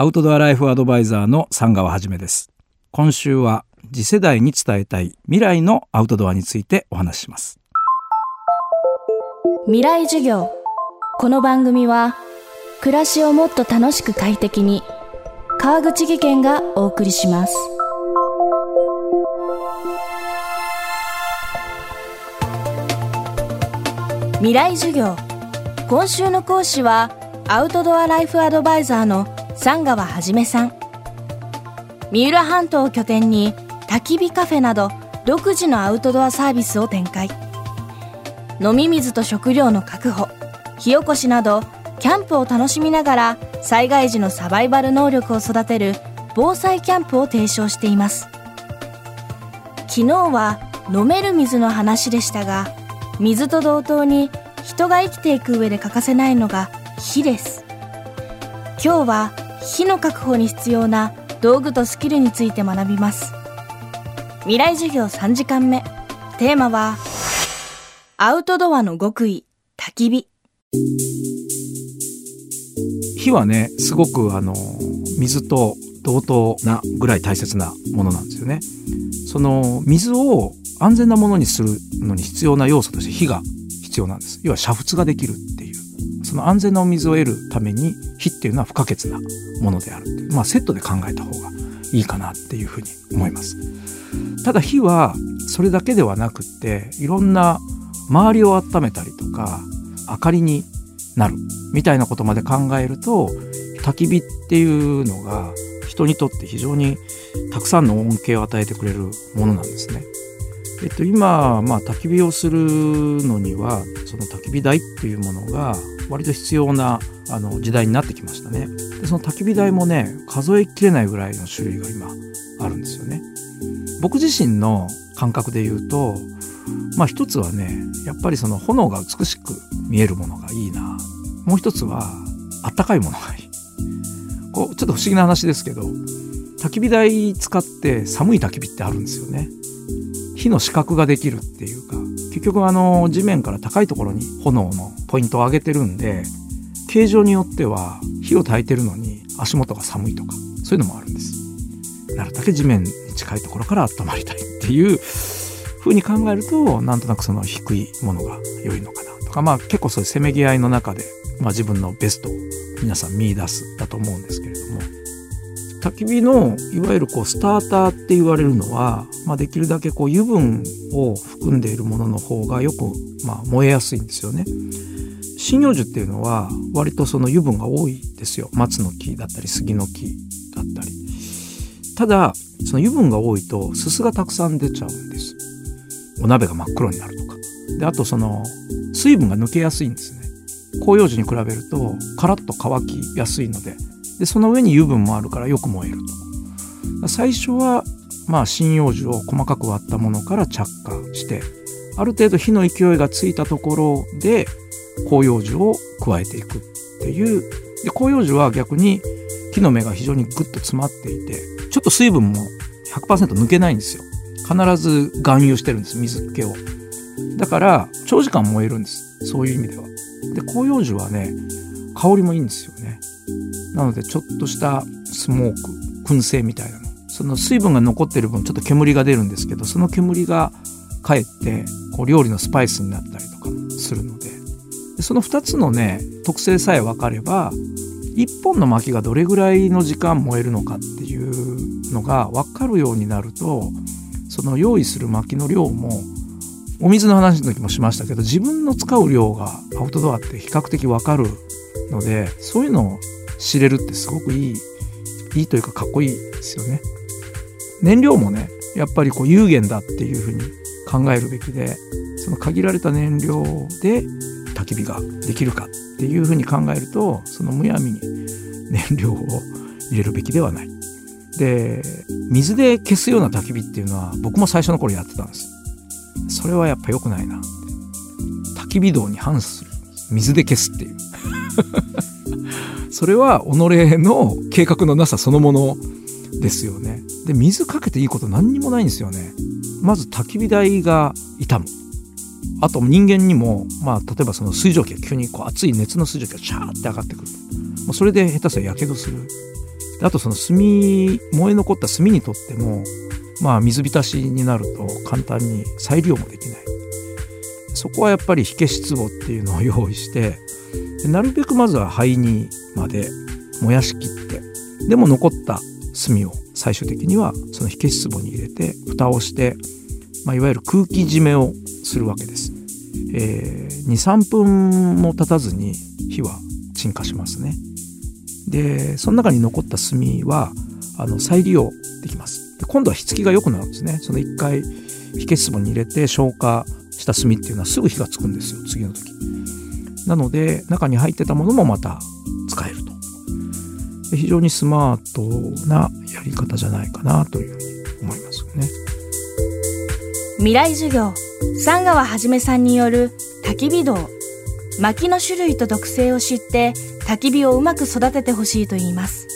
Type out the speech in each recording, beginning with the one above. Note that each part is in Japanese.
アウトドアライフアドバイザーの三川はじめです。今週は次世代に伝えたい未来のアウトドアについてお話しします。未来授業。この番組は暮らしをもっと楽しく快適に川口義賢がお送りします。未来授業。今週の講師はアウトドアライフアドバイザーの三川はじめさん。三浦半島を拠点に焚き火カフェなど独自のアウトドアサービスを展開。飲み水と食料の確保火起こしなどキャンプを楽しみながら災害時のサバイバル能力を育てる防災キャンプを提唱しています。昨日は飲める水の話でしたが水と同等に人が生きていく上で欠かせないのが火です。今日は火の確保に必要な道具とスキルについて学びます。未来授業3時間目。テーマはアウトドアの極意。焚き火。火はねすごくあの水と同等なぐらい大切なものなんですよね。その水を安全なものにするのに必要な要素として火が必要なんです。要は煮沸ができるっていう。その安全なお水を得るために火っていうのは不可欠なものであるっていうまあセットで考えた方がいいかなっていうふうに思いますただ火はそれだけではなくっていろんな周りを温めたりとか明かりになるみたいなことまで考えると焚き火っていうのが人にとって非常にたくさんの恩恵を与えてくれるものなんですね。えっと、今、まあ、焚き火をするのにはその焚き火台っていうものが割と必要なあの時代になってきましたね。でその焚き火台もね数えきれないぐらいの種類が今あるんですよね。僕自身の感覚で言うとまあ一つはねやっぱりその炎が美しく見えるものがいいな。もう一つはあったかいものがいい。こうちょっと不思議な話ですけど焚き火台使って寒い焚き火ってあるんですよね。火の死角ができるっていうか結局あの地面から高いところに炎のポイントを上げてるんで形状によっては火を焚いてるのに足元が寒いとかそういうのもあるんです。なるだけ地面に近いところから温まりたいっていう風に考えるとなんとなくその低いものが良いのかなとかまあ結構そういうせめぎ合いの中で、まあ、自分のベストを皆さん見出すだと思うんですけれども焚き火のいわゆるこうスターターって言われるのは、まあ、できるだけこう油分を含んでいるものの方がよく、まあ、燃えやすいんですよね。針葉樹っていうのは割とその油分が多いですよ。松の木だったり杉の木だったり。ただその油分が多いとすすがたくさん出ちゃうんです。お鍋が真っ黒になるとか。であとその水分が抜けやすいんですね。広葉樹に比べるとカラッと乾きやすいのででその上に油分もあるからよく燃えると。最初はまあ針葉樹を細かく割ったものから着火してある程度火の勢いがついたところで広葉樹を加えていくっていう。で広葉樹は逆に木の芽が非常にグッと詰まっていてちょっと水分も100%抜けないんですよ。必ず含有してるんです水気を。だから長時間燃えるんです。そういう意味では。で広葉樹はね香りもいいんですよね。なのでちょっとしたスモーク燻製みたいなの。その水分が残ってる分ちょっと煙が出るんですけどその煙がかえってこう料理のスパイスになったりとかするので。でその2つのね特性さえ分かれば1本の薪がどれぐらいの時間燃えるのかっていうのが分かるようになるとその用意する薪の量もお水の話の時もしましたけど自分の使う量がアウトドアって比較的分かるのでそういうのを知れるってすごくいいいいというかかっこいいですよね。燃料もねやっぱりこう有限だっていうふうに考えるべきでその限られた燃料で焚き火ができるかっていうふうに考えるとそのむやみに燃料を入れるべきではない。で水で消すような焚き火っていうのは僕も最初の頃やってたんです。それはやっぱ良くないな。焚き火道に反する水で消すっていうそれは己の計画のなさそのものですよね。で水かけていいこと何にもないんですよね。まず焚き火台が傷むあと人間にも、まあ、例えばその水蒸気が急にこう熱い熱の水蒸気がシャーって上がってくる。それで下手すらやけどする。あとその炭燃え残った炭にとってもまあ水浸しになると簡単に再利用もできない。そこはやっぱり火消し壺っていうのを用意してなるべくまずは灰にまで燃やしきってでも残った炭を最終的にはその火消し壺に入れて蓋をして、まあ、いわゆる空気締めをするわけです、えー、23分も経たずに火は鎮火しますね。でその中に残った炭はあの再利用できます。で今度は火付きが良くなるんですね。その1回火消し壺に入れて消火した炭っていうのはすぐ火がつくんですよ次の時。なので中に入ってたものもまた使えると。非常にスマートなやり方じゃないかなというふうに思いますよね。未来授業。三川はじめさんによる焚き火道。薪の種類と特性を知って焚き火をうまく育ててほしいと言います。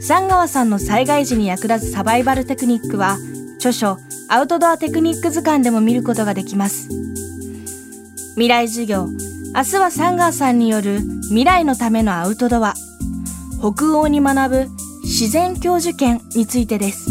三川さんの災害時に役立つサバイバルテクニックは著書アウトドアテクニック図鑑でも見ることができます。未来授業。明日はサンガーさんによる未来のためのアウトドア。北欧に学ぶ自然教授権についてです。